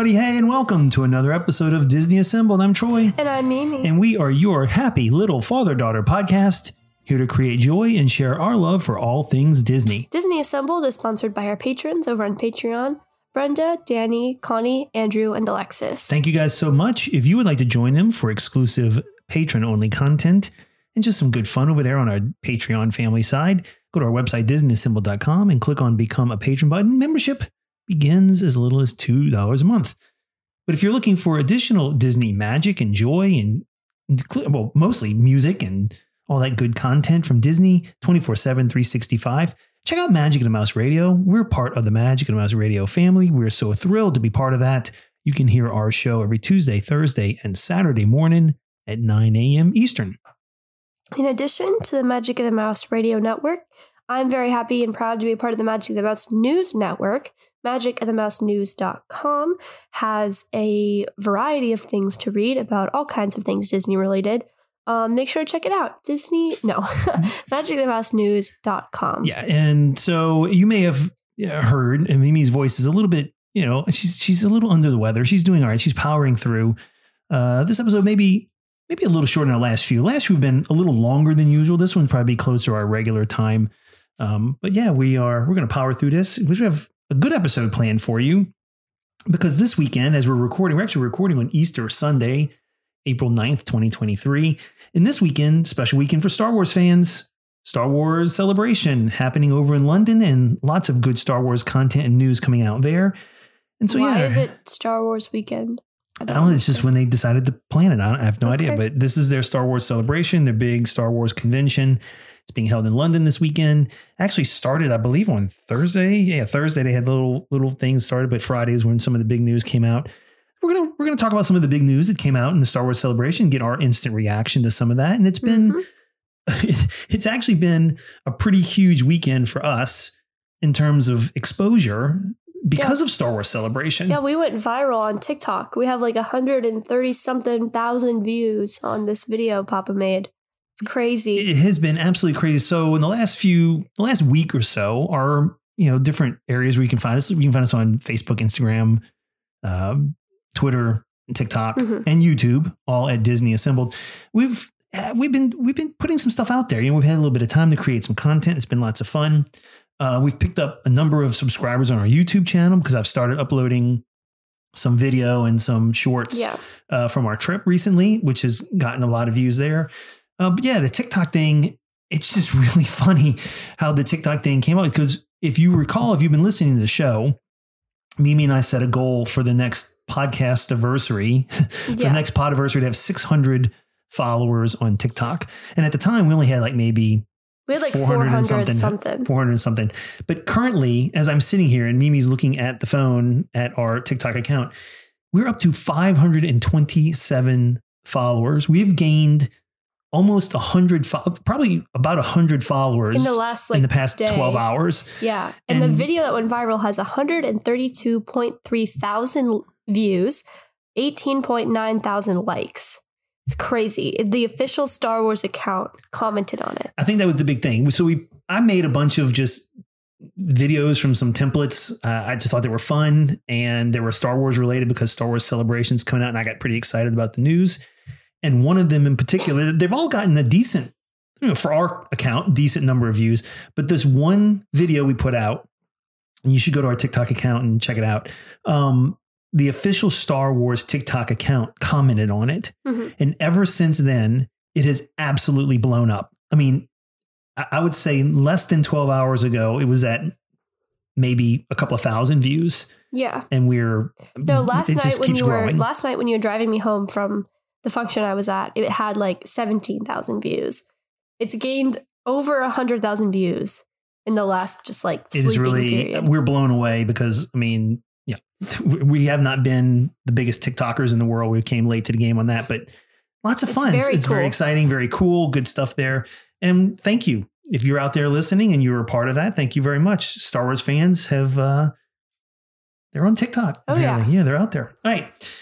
Howdy, hey, and welcome to another episode of Disney Assembled. I'm Troy, And I'm Mimi. and we are your happy little father daughter podcast, here to create joy and share our love for all things Disney. Disney Assembled is sponsored by our patrons over on Patreon Brenda, Danny, Connie, Andrew, and Alexis. Thank you guys so much. If you would like to join them for exclusive patron only content and just some good fun over there on our Patreon family side, go to our website, DisneyAssembled.com, and click on Become a Patron button. Membership begins as little as $2 a month. But if you're looking for additional Disney magic and joy and, well, mostly music and all that good content from Disney 24 7, 365, check out Magic and the Mouse Radio. We're part of the Magic and the Mouse Radio family. We're so thrilled to be part of that. You can hear our show every Tuesday, Thursday, and Saturday morning at 9 a.m. Eastern. In addition to the Magic of the Mouse radio network, I'm very happy and proud to be a part of the Magic of the Mouse News Network. MagicoftheMouseNews.com has a variety of things to read about all kinds of things Disney related. Um, make sure to check it out. Disney, no, MagicoftheMouseNews.com. Yeah, and so you may have heard and Mimi's voice is a little bit, you know, she's she's a little under the weather. She's doing all right. She's powering through. Uh, this episode maybe maybe a little shorter than our last few. Last few have been a little longer than usual. This one's probably closer to our regular time. Um, but yeah, we are we're going to power through this. We have a good episode planned for you because this weekend, as we're recording, we're actually recording on Easter Sunday, April 9th, 2023. And this weekend, special weekend for Star Wars fans. Star Wars celebration happening over in London and lots of good Star Wars content and news coming out there. And so, Why yeah. is it Star Wars weekend? I don't know. It's just when they decided to plan it. I, don't, I have no idea. But this is their Star Wars celebration, their big Star Wars convention. It's being held in London this weekend. Actually started, I believe, on Thursday. Yeah, Thursday they had little little things started, but Friday is when some of the big news came out. We're gonna we're gonna talk about some of the big news that came out in the Star Wars celebration, get our instant reaction to some of that. And it's been Mhm. it's actually been a pretty huge weekend for us in terms of exposure because of Star Wars celebration. Yeah, we went viral on TikTok. We have like 130 something thousand views on this video Papa made. It's crazy. it has been absolutely crazy. So in the last few, the last week or so, are you know different areas where you can find us. You can find us on Facebook, Instagram, um, Twitter, TikTok, Mhm. and YouTube, all at Disney Assembled. We've uh, we've been we've been putting some stuff out there. You know, we've had a little bit of time to create some content. It's been lots of fun. Uh, we've picked up a number of subscribers on our YouTube channel because I've started uploading some video and some shorts yeah. uh, from our trip recently, which has gotten a lot of views there. Uh, but yeah, the TikTok thing, it's just really funny how the TikTok thing came out. Because if you recall, if you've been listening to the show, Mimi and I set a goal for the next podcast anniversary, for the next pod anniversary to have 600 followers on TikTok. And at the time, we only had like maybe We had like 400 400, and something. something. 400 and something. But currently, as I'm sitting here and Mimi's looking at the phone at our TikTok account, we're up to 527 followers. We've gained almost 100, fo- probably about 100 followers In the last like in the past day. 12 hours. Yeah. And, the video that went viral has 132.3 thousand views, 18.9 thousand likes. It's crazy. The official Star Wars account commented on it. I think that was the big thing. So we, I made a bunch of just videos from some templates. Uh, I just thought they were fun and they were Star Wars related because Star Wars celebrations coming out, and I got pretty excited about the news. And one of them in particular, they've all gotten a decent, you know, for our account, decent number of views. But this one video we put out, and you should go to our TikTok account and check it out. Um, the official Star Wars TikTok account commented on it. Mhm. And ever since then, it has absolutely blown up. I mean, I would say less than 12 hours ago, it was at maybe a couple of thousand views. Yeah. And we're No, last night when you were last night when you were driving me home from the function I was at, it had like seventeen thousand views. It's gained over hundred thousand views in the last just like it sleeping is really period. we're blown away because I mean, yeah, we have not been the biggest TikTokers in the world. We came late to the game on that, but lots of It's fun. very it's very exciting, very cool, good stuff there. And thank you if you're out there listening and you're a part of that. Thank you very much. Star Wars fans have uh they're on TikTok. Oh, yeah. yeah, they're out there. All right.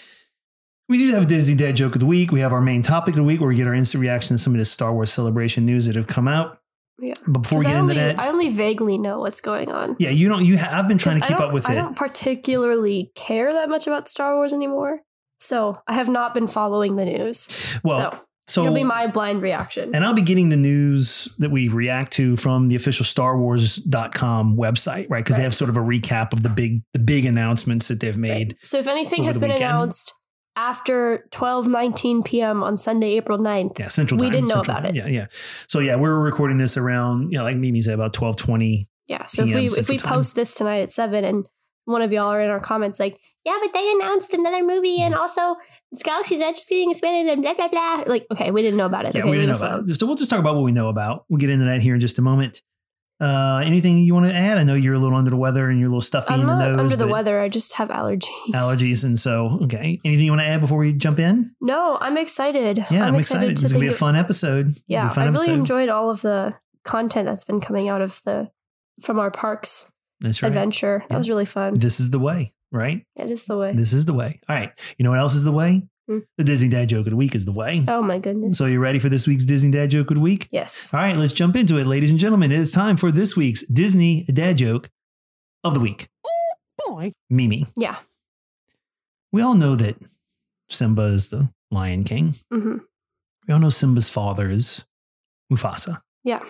We do have a Disney Dad joke of the week. We have our main topic of the week where we get our instant reaction to some of the Star Wars celebration news that have come out. Yeah. But before we get I into only, that, I only vaguely know what's going on. yeah, you don't. You. Ha- I've been trying to keep up with I it. I don't particularly care that much about Star Wars anymore. So I have not been following the news. Well, so, so it'll be my blind reaction. and I'll be getting the news that we react to from the official StarWars.com website, right? Because they have sort of a recap of the big, the big announcements that they've made. So if anything has been weekend. announced after 12 19 p.m. on Sunday, April 9th, Yeah, Central We didn't know Central about it. Yeah, yeah. So yeah, we're recording this around, you know, like Mimi said, about twelve twenty. yeah. So if we if we Time. post this tonight at seven and one of y'all are in our comments like, yeah, but they announced another movie and also this Galaxy's Edge is getting expanded and blah blah blah. Like, okay, we didn't know about it. Yeah, okay, we didn't know about it. So we'll just talk about what we know about. We'll get into that here in just a moment. Uh, anything you want to add? I know you're a little under the weather and you're a little stuffy I'm in the not nose. under the weather. I just have allergies. Allergies, and so okay. Anything you want to add before we jump in? No, I'm excited. Yeah, I'm, excited. to It's gonna be a fun episode. It'll be a Yeah, fun I really episode. enjoyed all of the content that's been coming out of the from our parks That's right. adventure. That was really fun. This is the way, right? It is the way. This is the way. All right. You know what else is the way? Hmm. The Disney Dad joke of the week is the way. oh my goodness. So you ready for this week's Disney Dad joke of the week? yes. All right, let's jump into it, ladies and gentlemen. It is time for this week's Disney Dad joke of the week. Oh boy. Mimi, Yeah. we all know that Simba is the Lion King. hmm We all know Simba's father is Mufasa. Yeah.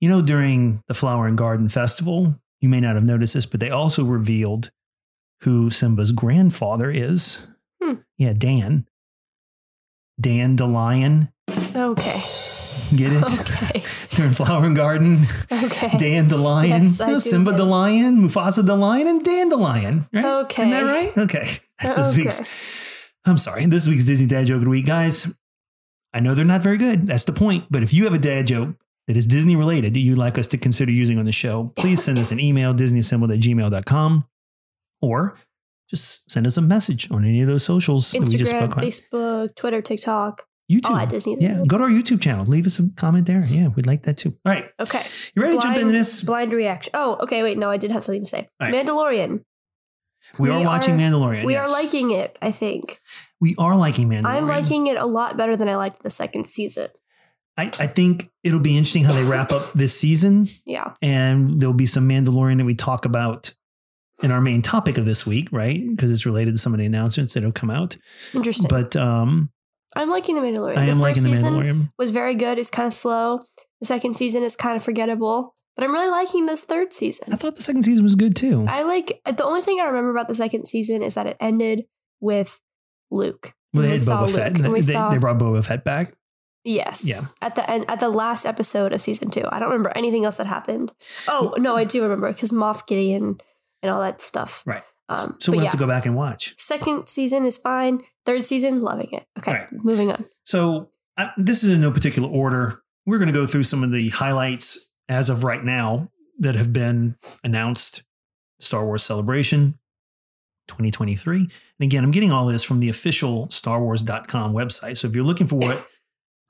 You know, during the Flower and Garden Festival, you may not have noticed this, but they also revealed who Simba's grandfather is. Hmm. Yeah, Dan. Dan the Lion. Okay. Get it? Okay. During Flower and Garden, Okay. Dan the Lion. Yes, I You know, Simba the. Lion, Mufasa the Lion, and Dan the Lion. Right? Okay. Isn't that right? Okay. That's this Okay. week's. I'm sorry. This week's Disney Dad Joke of the Week, guys. I know they're not very good. That's the point. But if you have a dad joke that is Disney related that you'd like us to consider using on the show, please send us an email, disneyassembled at gmail.com, or just send us a message on any of those socials that we just spoke Instagram. Facebook, Twitter, TikTok, YouTube. all at Disney. yeah, go to our YouTube channel. Leave us a comment there. Yeah, we'd like that too. All right. Okay. You ready to jump into this? blind reaction. Oh, okay. Wait, no, I did have something to say. Right. Mandalorian. We, are we watching are- Mandalorian. We yes. are liking it, I think. we are liking Mandalorian. I'm liking it a lot better than I liked the second season. I, I think it'll be interesting how they wrap up this season. Yeah. and there'll be some Mandalorian that we talk about in our main topic of this week, right? Because it's related to some of the announcements that have come out. Interesting. But um, I'm liking the Mandalorian. I the am first liking the season Mandalorian. was very good. It's kind of slow. The second season is kind of forgettable. But I'm really liking this third season. I thought the second season was good too. I like the only thing I remember about the second season is that it ended with Luke. well, they we saw Boba Luke, Fett. and we They, saw- they brought Boba Fett back. Yes. Yeah. At the end, at the last episode of season two. I don't remember anything else that happened. Oh no, I do remember because Moff Gideon and all that stuff. Right. Um, so we'll yeah, have to go back and watch. second season is fine. Third season, loving it. Okay, Right. moving on. So I, this is in no particular order. We're going to go through some of the highlights as of right now that have been announced. Star Wars Celebration 2023. And again, I'm getting all this from the official StarWars.com website. So if you're looking for what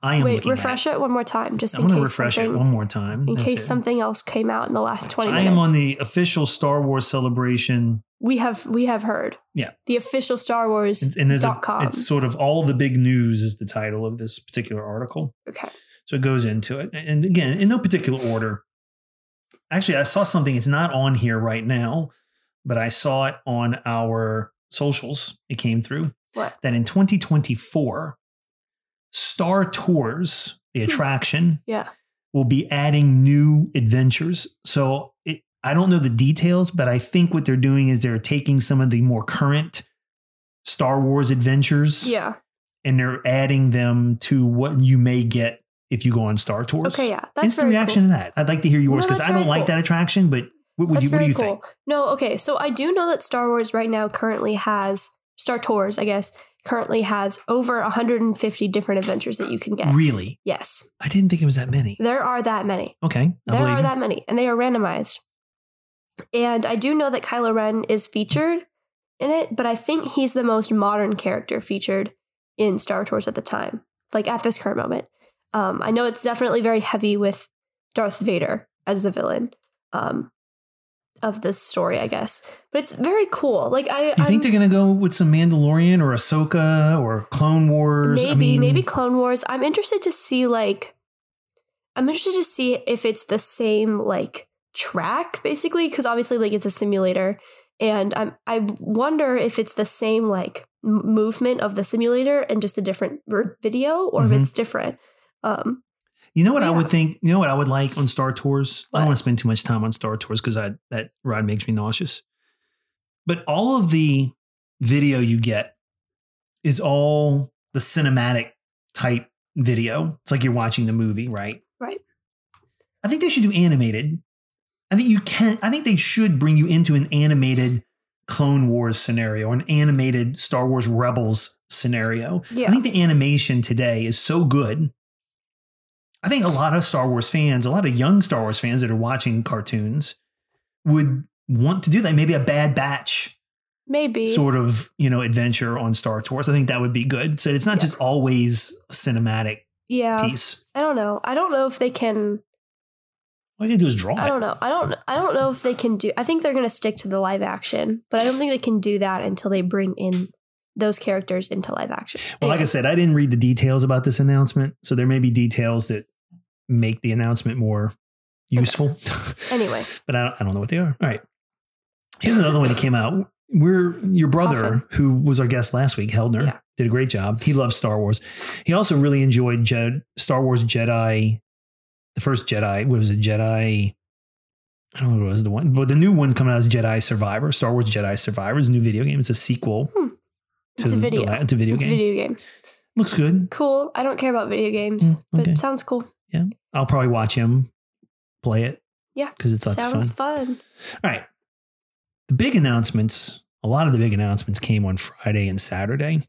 I am Wait, refresh it one more time, just I'm in going case to refresh it one more time. in That's case it. something else came out in the last twenty I minutes. am on the official Star Wars Celebration, we have we have heard. Yeah. the official Star Wars and, and there's a, com. it's sort of all the big news is the title of this particular article. okay. So it goes into it. And again, in no particular order. Actually, I saw something, it's not on here right now, but I saw it on our socials. It came through What? that in 2024, Star Tours, the Hmm. attraction, Yeah. will be adding new adventures. So it, I don't know the details, but I think what they're doing is they're taking some of the more current Star Wars adventures Yeah. and they're adding them to what you may get if you go on Star Tours. Okay, yeah, that's Instant reaction cool. to that. I'd like to hear yours No, because that's I don't like cool. that attraction. But what would That's you what do you cool. think? No, okay, so I do know that Star Wars right now currently has Star Tours, I guess, currently has over 150 different adventures that you can get. Really, yes, I didn't think it was that many. there are that many. Okay, I There are you. that many, and they are randomized. And I do know that Kylo Ren is featured in it, but I think he's the most modern character featured in Star Tours at the time, like at this current moment. Um, I know it's definitely very heavy with Darth Vader as the villain um, of this story, I guess. But it's very cool. Like I, You think I'm- they're gonna go with some Mandalorian or Ahsoka or Clone Wars? maybe I mean, maybe Clone Wars. I'm interested to see like I'm interested to see if it's the same like track basically because obviously like it's a simulator and I'm I wonder if it's the same like movement of the simulator and just a different video or Mhm. if it's different. Um You know what I would think? You know what I would like on Star Tours? I don't want to spend too much time on Star Tours because I that ride makes me nauseous. But all of the video you get is all the cinematic type video. It's like you're watching the movie, right? Right. I think they should do animated. I think you can. I think they should bring you into an animated Clone Wars scenario, an animated Star Wars Rebels scenario. yeah. I think the animation today is so good. I think a lot of Star Wars fans, a lot of young Star Wars fans that are watching cartoons would want to do that. Maybe a Bad Batch maybe. sort of, you know, adventure on Star Tours. I think that would be good. So it's not Yeah. just always a cinematic yeah. piece. I don't know. I don't know if they can All you can do is draw I don't know. I don't I don't know if they can do I think they're going to stick to the live action, but I don't think they can do that until they bring in those characters into live action. Well, like I said, I didn't read the details about this announcement. So there may be details that make the announcement more useful. Anyway. but I don't, I don't know what they are. All right. Here's another one that came out. We're your brother, Coffin. who was our guest last week, Heldner, Yeah. did a great job. He loves Star Wars. He also really enjoyed Jed, Star Wars Jedi, the first Jedi. What was it? Jedi. I don't know what it was the one, but the new one coming out is Jedi Survivor. Star Wars Jedi Survivor is a new video game. It's a sequel Hmm. to It's a the video. to video it's a video game. Looks good. Cool. I don't care about video games, Mm, but okay. it sounds cool. I'll probably watch him play it. Yeah. because it's of fun. sounds fun. All right. The big announcements, a lot of the big announcements came on Friday and Saturday.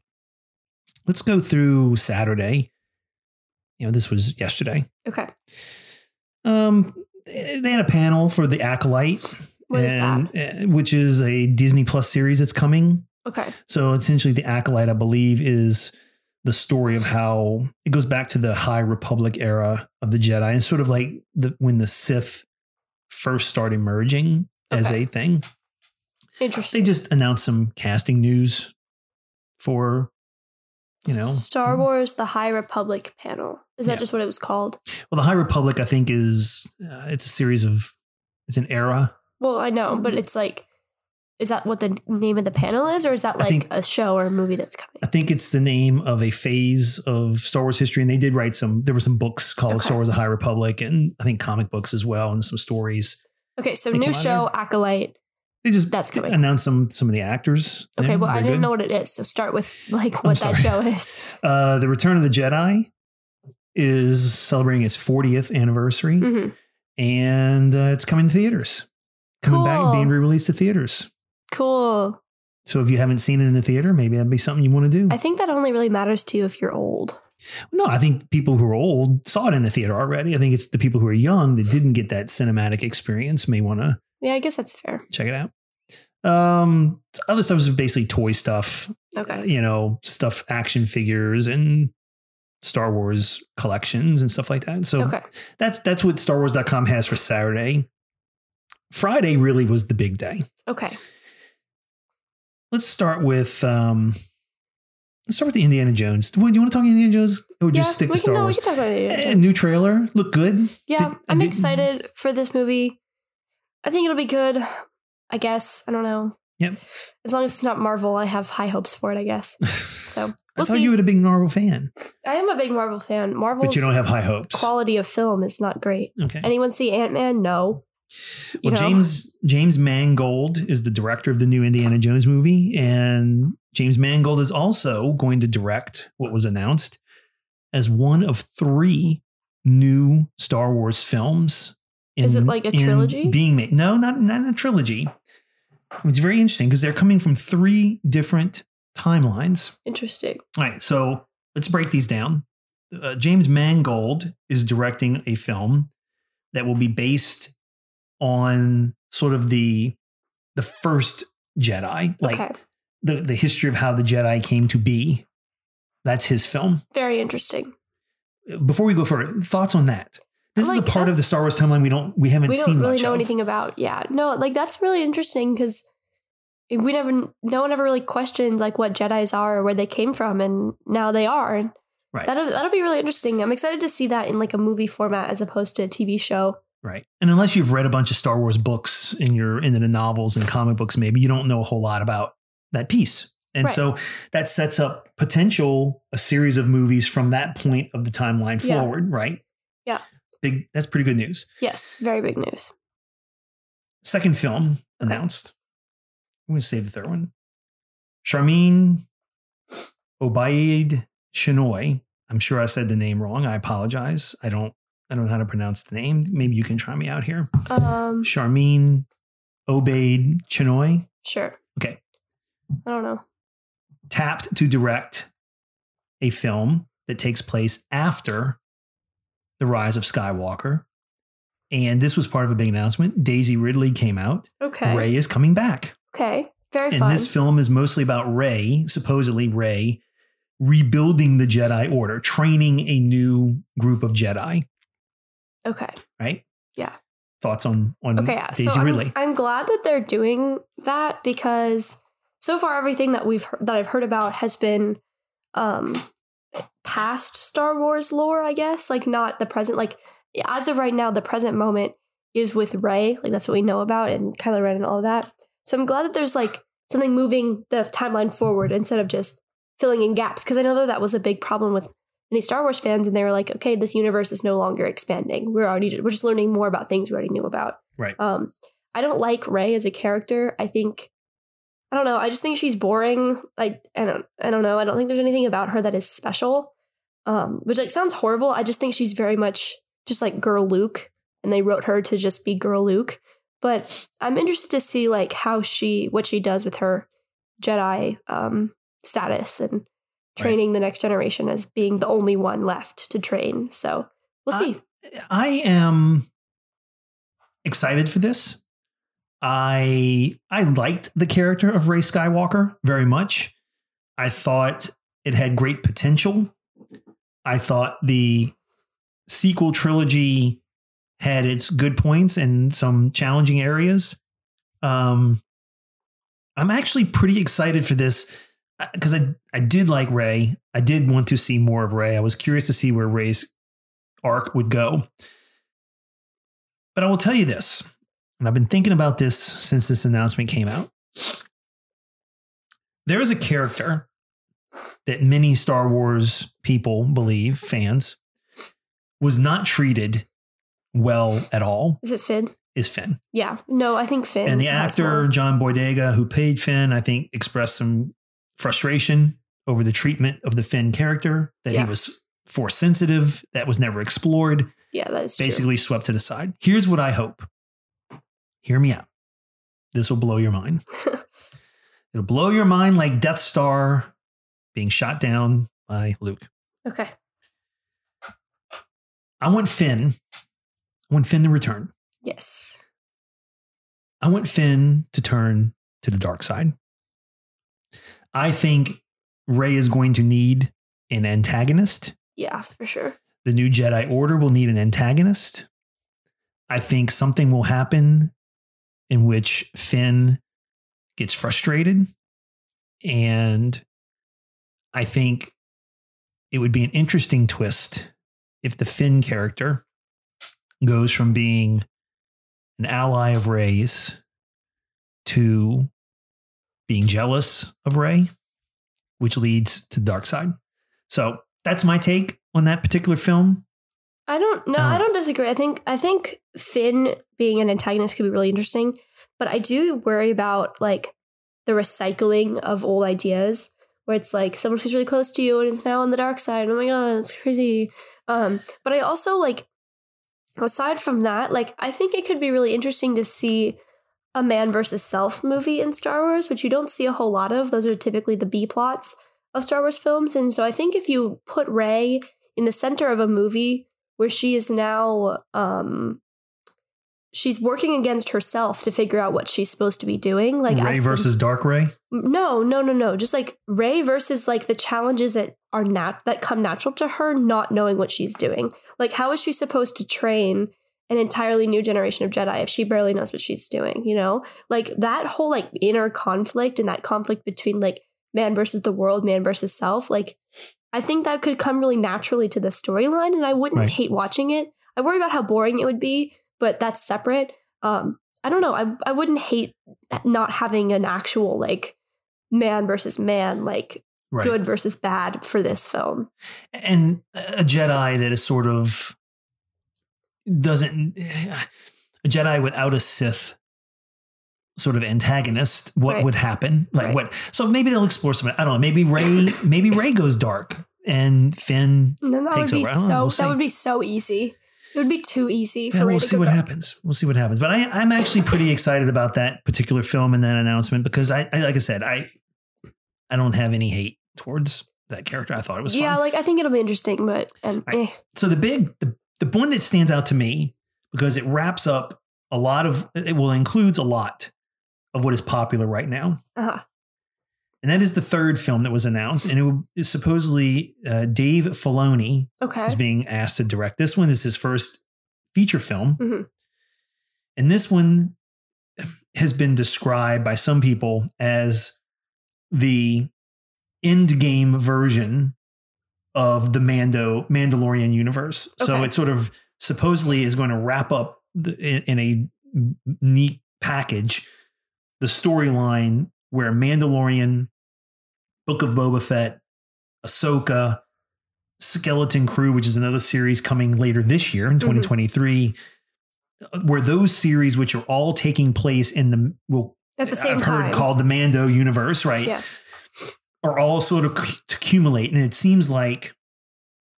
Let's go through Saturday. You know, this was yesterday. Okay. Um, they had a panel for the Acolyte, What is and, uh, which is a Disney Plus series that's coming. Okay. So essentially, the Acolyte, I believe, is the story of how it goes back to the High Republic era of the Jedi. and sort of like the when the Sith first started emerging as a thing. Interesting. They just announced some casting news for, you know, Star Wars The High Republic panel. Is that Yeah. just what it was called? well, the High Republic. I think is uh, it's a series of it's an era. Well, I know, but it's like is that what the name of the panel is or is that like think- a show or a movie that's coming? I think it's the name of a phase of Star Wars history, and they did write some. There were some books called Okay. Star Wars: The High Republic, and I think comic books as well, and some stories. Okay, so new show Acolyte. They just That's coming. announced some some of the actors. Okay, well, I very didn't good. know what it is. So start with like what that show is. Uh, the Return of the Jedi is celebrating its 40th anniversary, hmm and uh, it's coming to theaters. Coming back, Cool. being re-released to theaters. Cool. So if you haven't seen it in the theater, maybe that'd be something you want to do. I think that only really matters to you if you're old. no, I think people who are old saw it in the theater already. I think it's the people who are young that didn't get that cinematic experience may want to Yeah, I guess that's fair. check it out. Um, other stuff is basically toy stuff. Okay. you know, stuff, action figures, and Star Wars collections and stuff like that. So Okay. that's that's what StarWars.com has for Saturday. Friday really was the big day. Okay. Let's start with um, let's start with the Indiana Jones. Do you want to talk Indiana Jones or just yeah, stick we to can, Star no, we Wars? can talk about it. Eh, new trailer, look good. Yeah, Did- I'm did- excited for this movie. I think it'll be good. I guess. I don't know. Yep. As long as it's not Marvel, I have high hopes for it, I guess. So I we'll thought see. you were a big Marvel fan, I am a big Marvel fan. Marvel's but you don't have high hopes. quality of film is not great. okay. Anyone see Ant Man? No. Well, know? James James Mangold is the director of the new Indiana Jones movie, and James Mangold is also going to direct what was announced as one of three new Star Wars films. Is it like a trilogy? being made? No, not not a trilogy. It's very interesting because they're coming from three different timelines. Interesting. All right, so let's break these down. Uh, James Mangold is directing a film that will be based on sort of the the first Jedi, like okay. the the history of how the Jedi came to be. That's his film. Very interesting. Before we go further, thoughts on that? This is a part of the Star Wars timeline we don't we haven't we seen don't really know of. anything about. Yeah. No, like that's really interesting because we never, no one ever really questioned like what Jedi's are or where they came from, and now they are. And Right. That'll that'll be really interesting. I'm excited to see that in like a movie format as opposed to a TV show. Right. And unless you've read a bunch of Star Wars books in your into the novels and comic books, maybe you don't know a whole lot about that piece. And Right. so that sets up potential a series of movies from that point of the timeline Yeah. forward, right? Yeah. Big that's pretty good news. Yes, very big news. Second film Okay. announced. I'm going to save the third one. Sharmeen Obaid Chinoy. I'm sure I said the name wrong. I apologize. I don't I don't know how to pronounce the name. Maybe you can try me out here. Um, Sharmeen Obaid Chinoy sure. Okay. I don't know. tapped to direct a film that takes place after the rise of Skywalker. And this was part of a big announcement. Daisy Ridley came out. Okay. Rey is coming back. Okay. Very And fun. this film is mostly about Rey, supposedly Rey, rebuilding the Jedi Order, training a new group of Jedi, okay. right? Yeah. Thoughts on on Okay. Yeah. Daisy so I'm, Ridley? I'm glad that they're doing that because so far everything that we've heard, that I've heard about has been um past Star Wars lore, I guess, like not the present. Like as of right now, the present moment is with Rey. Like that's what we know about and Kylo Ren and all of that. So I'm glad that there's like something moving the timeline forward instead of just filling in gaps because I know that that was a big problem with many Star Wars fans, and they were like, okay, this universe is no longer expanding. We're already we're just learning more about things we already knew about. Right. Um, I don't like Rey as a character. I think I don't know. I just think she's boring. Like I don't I don't know. I don't think there's anything about her that is special. Um, which like sounds horrible. I just think she's very much just like girl Luke, and they wrote her to just be girl Luke. But I'm interested to see like how she what she does with her Jedi um status and training the next generation as being the only one left to train. So we'll I- see. I am excited for this. I I liked the character of Rey Skywalker very much. I thought it had great potential. I thought the sequel trilogy had its good points and some challenging areas. Um, I'm actually pretty excited for this because I I did like Rey. I did want to see more of Rey. I was curious to see where Rey's arc would go. But I will tell you this, and I've been thinking about this since this announcement came out. There is a character that many Star Wars people believe, fans, was not treated well at all, Is it Finn? is Finn. Yeah. No, I think Finn. And the actor. John Boyega, who played Finn, I think expressed some frustration over the treatment of the Finn character, that Yeah. he was force sensitive, that was never explored, Yeah, that is true. basically swept to the side. Here's what I hope. Hear me out. This will blow your mind. It'll blow your mind like Death Star being shot down by Luke. Okay. I want Finn. I want Finn to return. Yes. I want Finn to turn to the dark side. I think Rey is going to need an antagonist. Yeah, for sure. The new Jedi Order will need an antagonist. I think something will happen in which Finn gets frustrated. And I think it would be an interesting twist if the Finn character goes from being an ally of Rey's to being jealous of Rey, which leads to the dark side. So that's my take on that particular film. I don't no, Um, I don't disagree. I think I think Finn being an antagonist could be really interesting, but I do worry about like the recycling of old ideas where it's like someone who's really close to you and is now on the dark side. Oh my god, it's crazy. Um, but I also like aside from that, like I think it could be really interesting to see a man versus self movie in Star Wars, which you don't see a whole lot of. Those are typically the B plots of Star Wars films. And so I think if you put Rey in the center of a movie where she is now um she's working against herself to figure out what she's supposed to be doing. Like Rey versus Dark Rey. no, no, no, no. Just like Rey versus like the challenges that are not that come natural to her, not knowing what she's doing. Like, how is she supposed to train an entirely new generation of Jedi if she barely knows what she's doing? You know, like that whole like inner conflict and that conflict between like man versus the world, man versus self. Like, I think that could come really naturally to the storyline, and I wouldn't Right. hate watching it. I worry about how boring it would be, but that's separate. Um, I don't know. I I wouldn't hate not having an actual like man versus man, like Right. good versus bad for this film. and a Jedi that is sort of doesn't a Jedi without a Sith sort of antagonist. What Right. would happen? Like Right. what? So maybe they'll explore some. I don't know. Maybe Rey. maybe Rey goes dark and Finn. And that Takes would be over. Don't know. so We'll that would be so easy. It would be too easy for Yeah, Rey we'll to see what dark. happens. We'll see what happens. But I, I'm actually pretty excited about that particular film and that announcement because I, I like I said, I I don't have any hate towards that character. I thought it was Yeah, fun. like I think it'll be interesting, but and Right. eh. so the big the, the one that stands out to me because it wraps up a lot of it will includes a lot of what is popular right now uh and that is the third film that was announced and it will- supposedly uh, dave filoni okay. is being asked to direct this one is his first feature film Mhm. and this one has been described by some people as the end game version of the Mando Mandalorian universe. So it sort of supposedly is going to wrap up the, in, in a neat package the storyline where Mandalorian, Book of Boba Fett, Ahsoka, Skeleton Crew, which is another series coming later this year in mm-hmm. 2023, uh, where those series, which are all taking place in the well, At the same I've time. heard called the Mando universe, right? Yeah. Are all sort of c- to accumulate, and it seems like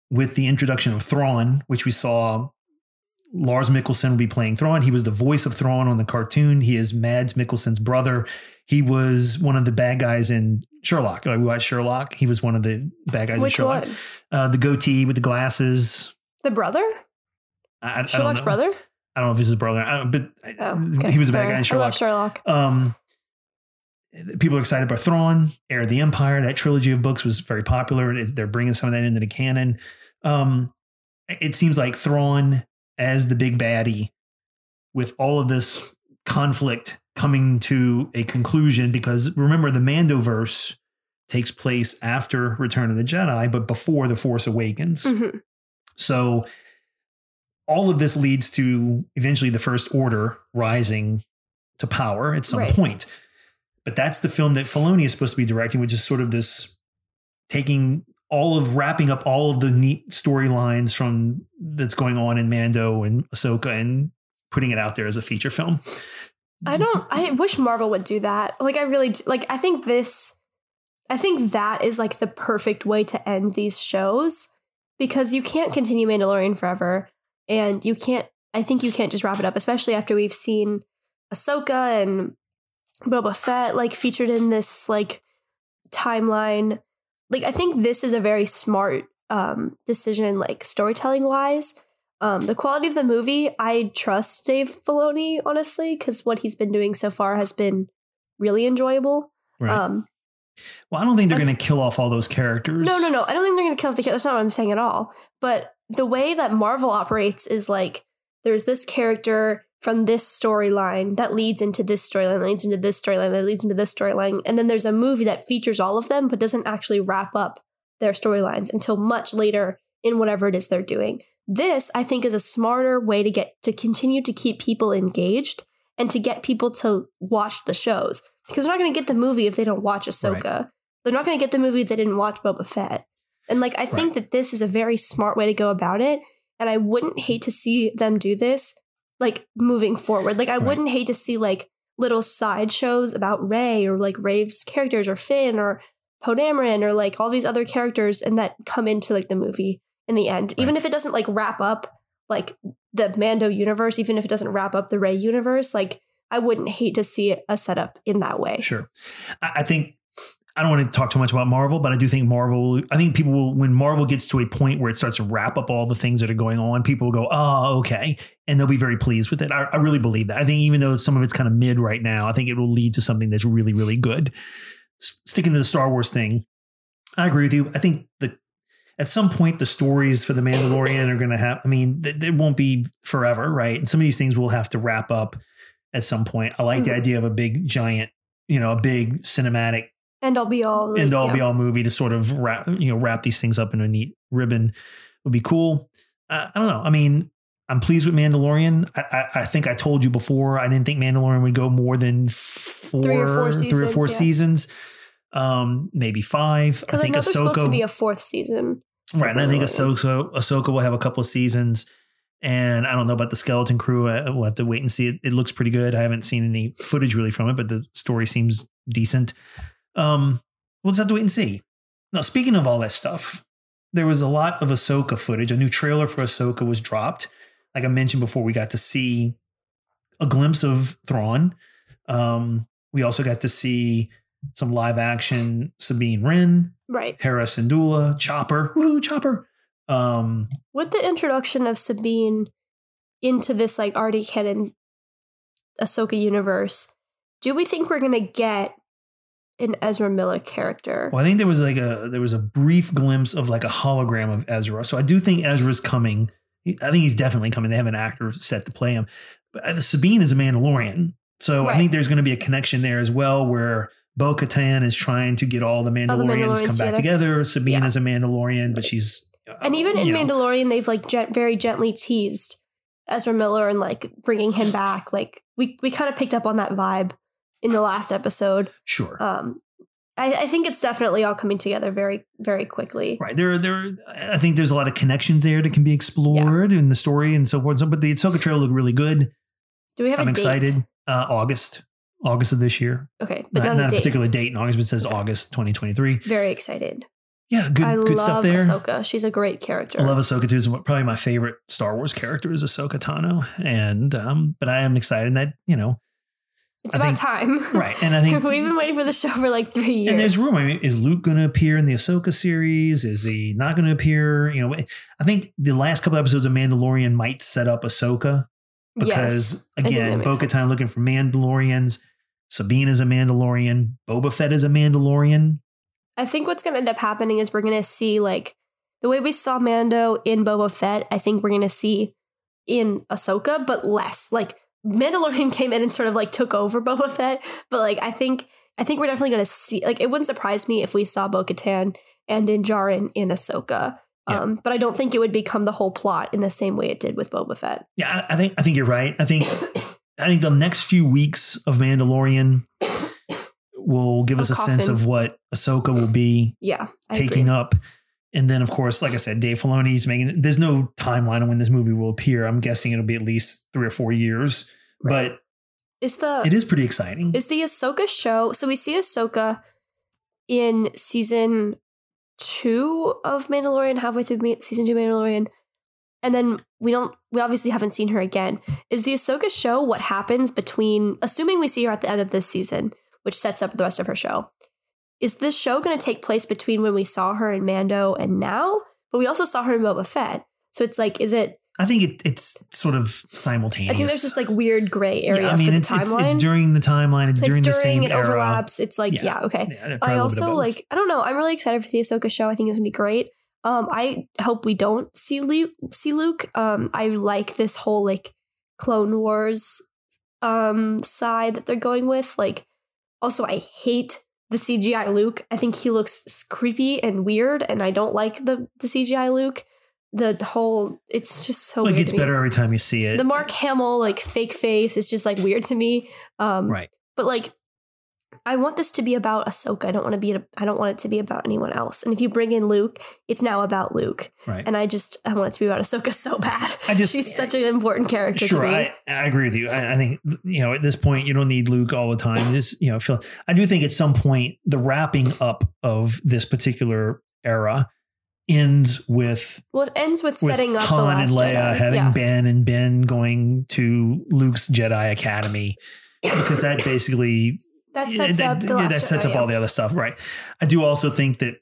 with the introduction of Thrawn, which we saw. Lars Mikkelsen will be playing Thrawn. He was the voice of Thrawn on the cartoon. He is Mads Mikkelsen's brother. He was one of the bad guys in Sherlock. Like we watched Sherlock. He was one of the bad guys in Sherlock. Uh, the goatee with the glasses. The brother? I, I- I Sherlock's know. brother? I don't know if he's his brother, but Oh, okay. he was a bad Sorry. guy in I Sherlock. love Sherlock. Um, people are excited about Thrawn, Heir of the Empire. That trilogy of books was very popular. They're bringing some of that into the canon. Um, it seems like Thrawn as the big baddie, with all of this conflict coming to a conclusion. Because remember, the Mandoverse takes place after Return of the Jedi, but before the Force Awakens. Mhm. So all of this leads to eventually the First Order rising to power at some Right. point. But that's the film that Filoni is supposed to be directing, which is sort of this taking all of wrapping up all of the neat storylines from that's going on in Mando and Ahsoka and putting it out there as a feature film. I don't. I wish Marvel would do that. Like I really do, like. I think this. I think that is like the perfect way to end these shows because you can't continue Mandalorian forever, and you can't. I think you can't just wrap it up, especially after we've seen Ahsoka and Boba Fett like featured in this like timeline. Like I think this is a very smart um decision, like storytelling wise. Um, the quality of the movie, I trust Dave Filoni honestly because what he's been doing so far has been really enjoyable. Right. Um, well, I don't think they're going to kill off all those characters. no, no, no. I don't think they're going to kill off the characters. That's not what I'm saying at all. But the way that Marvel operates is like there's this character from this storyline that leads into this storyline, that leads into this storyline, that leads into this storyline, and then there's a movie that features all of them but doesn't actually wrap up their storylines until much later in whatever it is they're doing. This, I think, is a smarter way to get to continue to keep people engaged and to get people to watch the shows because they're not going to get the movie if they don't watch Ahsoka. They're not going to get the movie if they didn't watch Boba Fett. And like, I think that this is a very smart way to go about it. And I wouldn't hate to see them do this, like moving forward. Like, I Right. wouldn't hate to see like little side shows about Rey or like Rave's characters or Finn or Poe or like all these other characters and that come into like the movie. in the end. Even if it doesn't like wrap up like the Mando universe, even if it doesn't wrap up the Rey universe, like I wouldn't hate to see a setup in that way. Sure. I think I don't want to talk too much about Marvel, but I do think Marvel, I think people will, when Marvel gets to a point where it starts to wrap up all the things that are going on, people will go, oh, okay. And they'll be very pleased with it. I, I really believe that. I think even though some of it's kind of mid right now, I think it will lead to something that's really, really good. S- sticking to the Star Wars thing, I agree with you. I think the at some point the stories for the Mandalorian are going to have. I mean, th- it won't be forever, right? And some of these things will have to wrap up at some point. I like the Mhm. idea of a big giant, you know, a big cinematic And I'll be all like, end all yeah. be all movie to sort of wrap you know wrap these things up in a neat ribbon would be cool. Uh, I don't know. I mean, I'm pleased with Mandalorian. I, I, I think I told you before I didn't think Mandalorian would go more than four, Three or four three or four seasons, yeah. seasons, um, maybe five. I Because I, think there's supposed to be a fourth season. right? And I think. Ahsoka, Ahsoka will have a couple of seasons. And I don't know about the skeleton crew. I, we'll have to wait and see. It, it looks pretty good. I haven't seen any footage really from it, but the story seems decent. Um, we'll just have to wait and see. Now, speaking of all that stuff, there was a lot of Ahsoka footage. A new trailer for Ahsoka was dropped. Like I mentioned before, we got to see a glimpse of Thrawn. Um, we also got to see some live action Sabine Wren, Right. Hera Syndulla, Chopper, woohoo, Chopper. Um, With the introduction of Sabine into this like already canon Ahsoka universe, do we think we're gonna get an Ezra Miller character? Well, I think there was like a there was a brief glimpse of like a hologram of Ezra. So I do think Ezra's coming. I think he's definitely coming. They have an actor set to play him. But uh, Sabine is a Mandalorian, so I think there's going to be a connection there as well, where Bo Katan is trying to get all the Mandalorians, Mandalorians come back together. together. Sabine Yeah. is a Mandalorian, but she's And even in know, Mandalorian, they've like gent- very gently teased Ezra Miller and like bringing him back. Like we we kind of picked up on that vibe in the last episode. sure. Um, I, I think it's definitely all coming together very very quickly. Right there, there. I think there's a lot of connections there that can be explored in the story and so forth. So, but the Ahsoka trailer looked really good. Do we have I'm a date? excited. Uh, August, August of this year. Okay, but not, not, not a a particular date in August, but it says August 2023. Very excited. Yeah, good, I good love stuff there. Ahsoka. She's a great character. I love Ahsoka too. Is probably my favorite Star Wars character is Ahsoka Tano, and um, but I am excited that you know, It's I about think- time. right, and I think We've been waiting for the show for like three years. and there's room. I mean, is Luke going to appear in the Ahsoka series? Is he not going to appear? You know, I think the last couple episodes of Mandalorian might set up Ahsoka because that again, Bo Katan looking for Mandalorians. Sabine is a Mandalorian. Boba Fett is a Mandalorian. I think what's going to end up happening is we're going to see like the way we saw Mando in Boba Fett. I think we're going to see in Ahsoka, but less. Like Mandalorian came in and sort of like took over Boba Fett, but like I think I think we're definitely going to see. Like it wouldn't surprise me if we saw Bo Katan and Din in Ahsoka. Yeah. Um, but I don't think it would become the whole plot in the same way it did with Boba Fett. Yeah, I I think I think you're right. I think I think the next few weeks of Mandalorian will give us A sense of what Ahsoka will be Yeah, I taking agree. up. And then, of course, like I said, Dave Filoni's making. There's no timeline on when this movie will appear. I'm guessing it'll be at least three or four years. Right. But Is the it is pretty exciting. Is the Ahsoka show? So we see Ahsoka in season two of Mandalorian, halfway through season two Mandalorian, and then we don't. We obviously haven't seen her again. Is the Ahsoka show what happens between? Assuming we see her at the end of this season, which sets up the rest of her show. Is this show going to take place between when we saw her in Mando and now? But we also saw her in Boba Fett. So it's like, is it? I think it, it's sort of simultaneous. I think there's just like weird gray area Yeah, I mean, for it's, it's, timeline. it's during the timeline. It's, It's during, the same it era. overlaps. It's like, Yeah. yeah, okay. Yeah, I a little bit of also like I don't know. I'm really excited for the Ahsoka show. I think it's gonna be great. Um, I hope we don't see Luke. See Luke. Um, I like this whole like Clone Wars um side that they're going with. Like, also I hate the CGI Luke. I think he looks creepy and weird, and I don't like the the CGI Luke. The whole it's just so it gets better every time you see it. The Mark Hamill like fake face is just like weird to me. Um, right. but like, I want this to be about Ahsoka. I don't want to be. I don't want it to be about anyone else. And if you bring in Luke, it's now about Luke. Right. And I just I want it to be about Ahsoka so bad. I just- she's such an important character Sure, to me. I, I agree with you. I, I think you know at this point you don't need Luke all the time. Just you know, feel. I do think at some point the wrapping up of this particular era ends with Well, it ends with, with setting up Han the last and Leia Jedi. having yeah. Ben and Ben going to Luke's Jedi Academy because that basically that sets that, up the yeah, that sets Jedi, up yeah. all the other stuff, right? I do also think that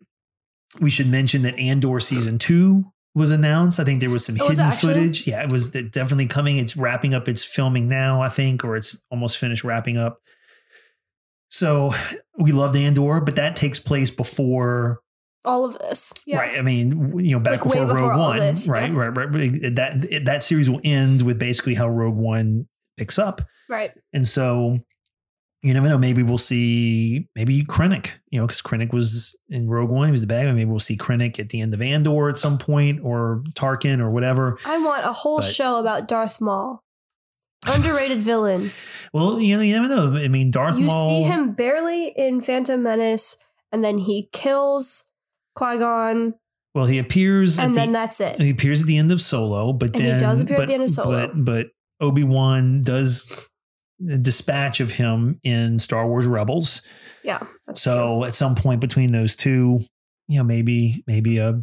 we should mention that Andor season two was announced. I think there was some Oh, hidden actually? footage. Yeah, it was definitely coming. It's wrapping up its filming now, I think, or it's almost finished wrapping up. So we loved Andor, but that takes place before all of this. Yeah. Right. I mean, you know, back Like, before, Rogue One. this, right, yeah. right. Right. That that series will end with basically how Rogue One picks up, Right. and so you never know. Maybe we'll see maybe Krennic. You know, because Krennic was in Rogue One. He was the bad guy. Maybe we'll see Krennic at the end of Andor at some point, or Tarkin, or whatever. I want a whole But- show about Darth Maul. Underrated villain. Well, you know, you never know. I mean, Darth You Maul. see him barely in Phantom Menace, and then he kills Qui Gon, Well, he appears. and the, then that's it. He appears at the end of Solo, but And he does appear at the end of Solo. But, but Obi Wan does the dispatch of him in Star Wars Rebels. Yeah. That's true. So at some point between those two, you know, maybe maybe a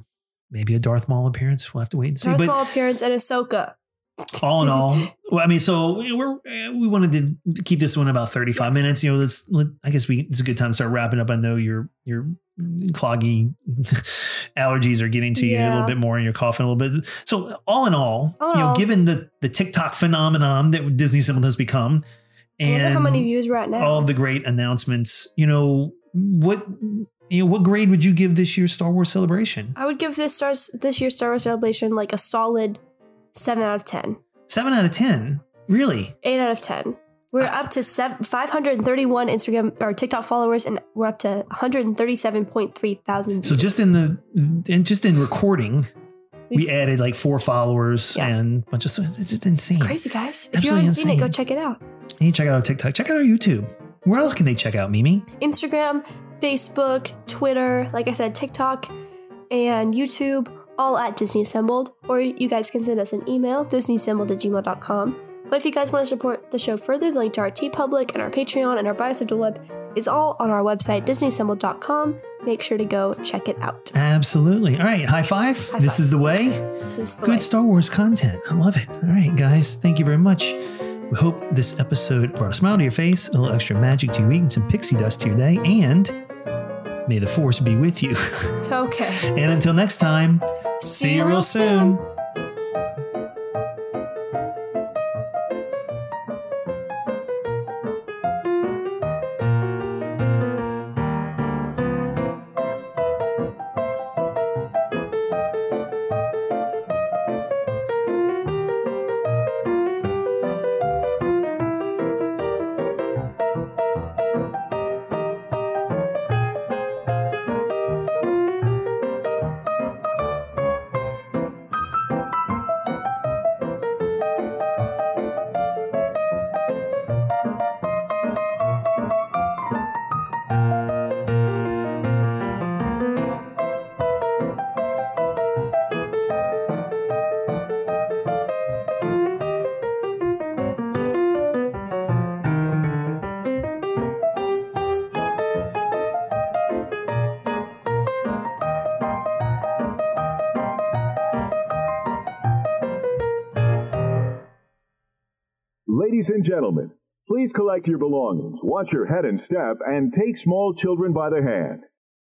maybe a Darth Maul appearance. We'll have to wait and see. Darth but Maul appearance and Ahsoka. all in all, well, I mean, so we're we wanted to keep this one about thirty five minutes. You know, let's let, I guess we it's a good time to start wrapping up. I know your your cloggy allergies are getting to you a little bit more, and you're coughing a little bit. So all in all, All you know, all- given the the TikTok phenomenon that Disney Assembled has become, and how many views we're at now. all of the great announcements, you know, what you know, what grade would you give this year's Star Wars celebration? I would give this stars this year's Star Wars celebration like a solid seven out of ten. Seven out of ten. Really? Eight out of ten. We're up to seven, 531 Instagram or TikTok followers, and we're up to 137.3 thousand. So just in the and just in recording, we We've- added like four followers Yeah. and a bunch of it's just insane. it's crazy, guys. If you haven't seen it, go check it out. You check out our TikTok. Check out our YouTube. Where else can they check out Mimi? Instagram, Facebook, Twitter, like I said, TikTok, and YouTube, all at Disney Assembled. Or you guys can send us an email, disneyassembled at gmail.com. But if you guys want to support the show further, the link to our TeePublic and our Patreon and our Biosocial Web is all on our website, disneyassembled.com. Make sure to go check it out. Absolutely. All right, high five. High this five. is the way. This is the Good way. Star Wars content. I love it. All right, guys. Thank you very much. We hope this episode brought a smile to your face, a little extra magic to your week, and some pixie dust to your day. And may the force be with you. Okay. and until next time, see you real soon. Ladies and gentlemen, please collect your belongings, watch your head and step, and take small children by the hand.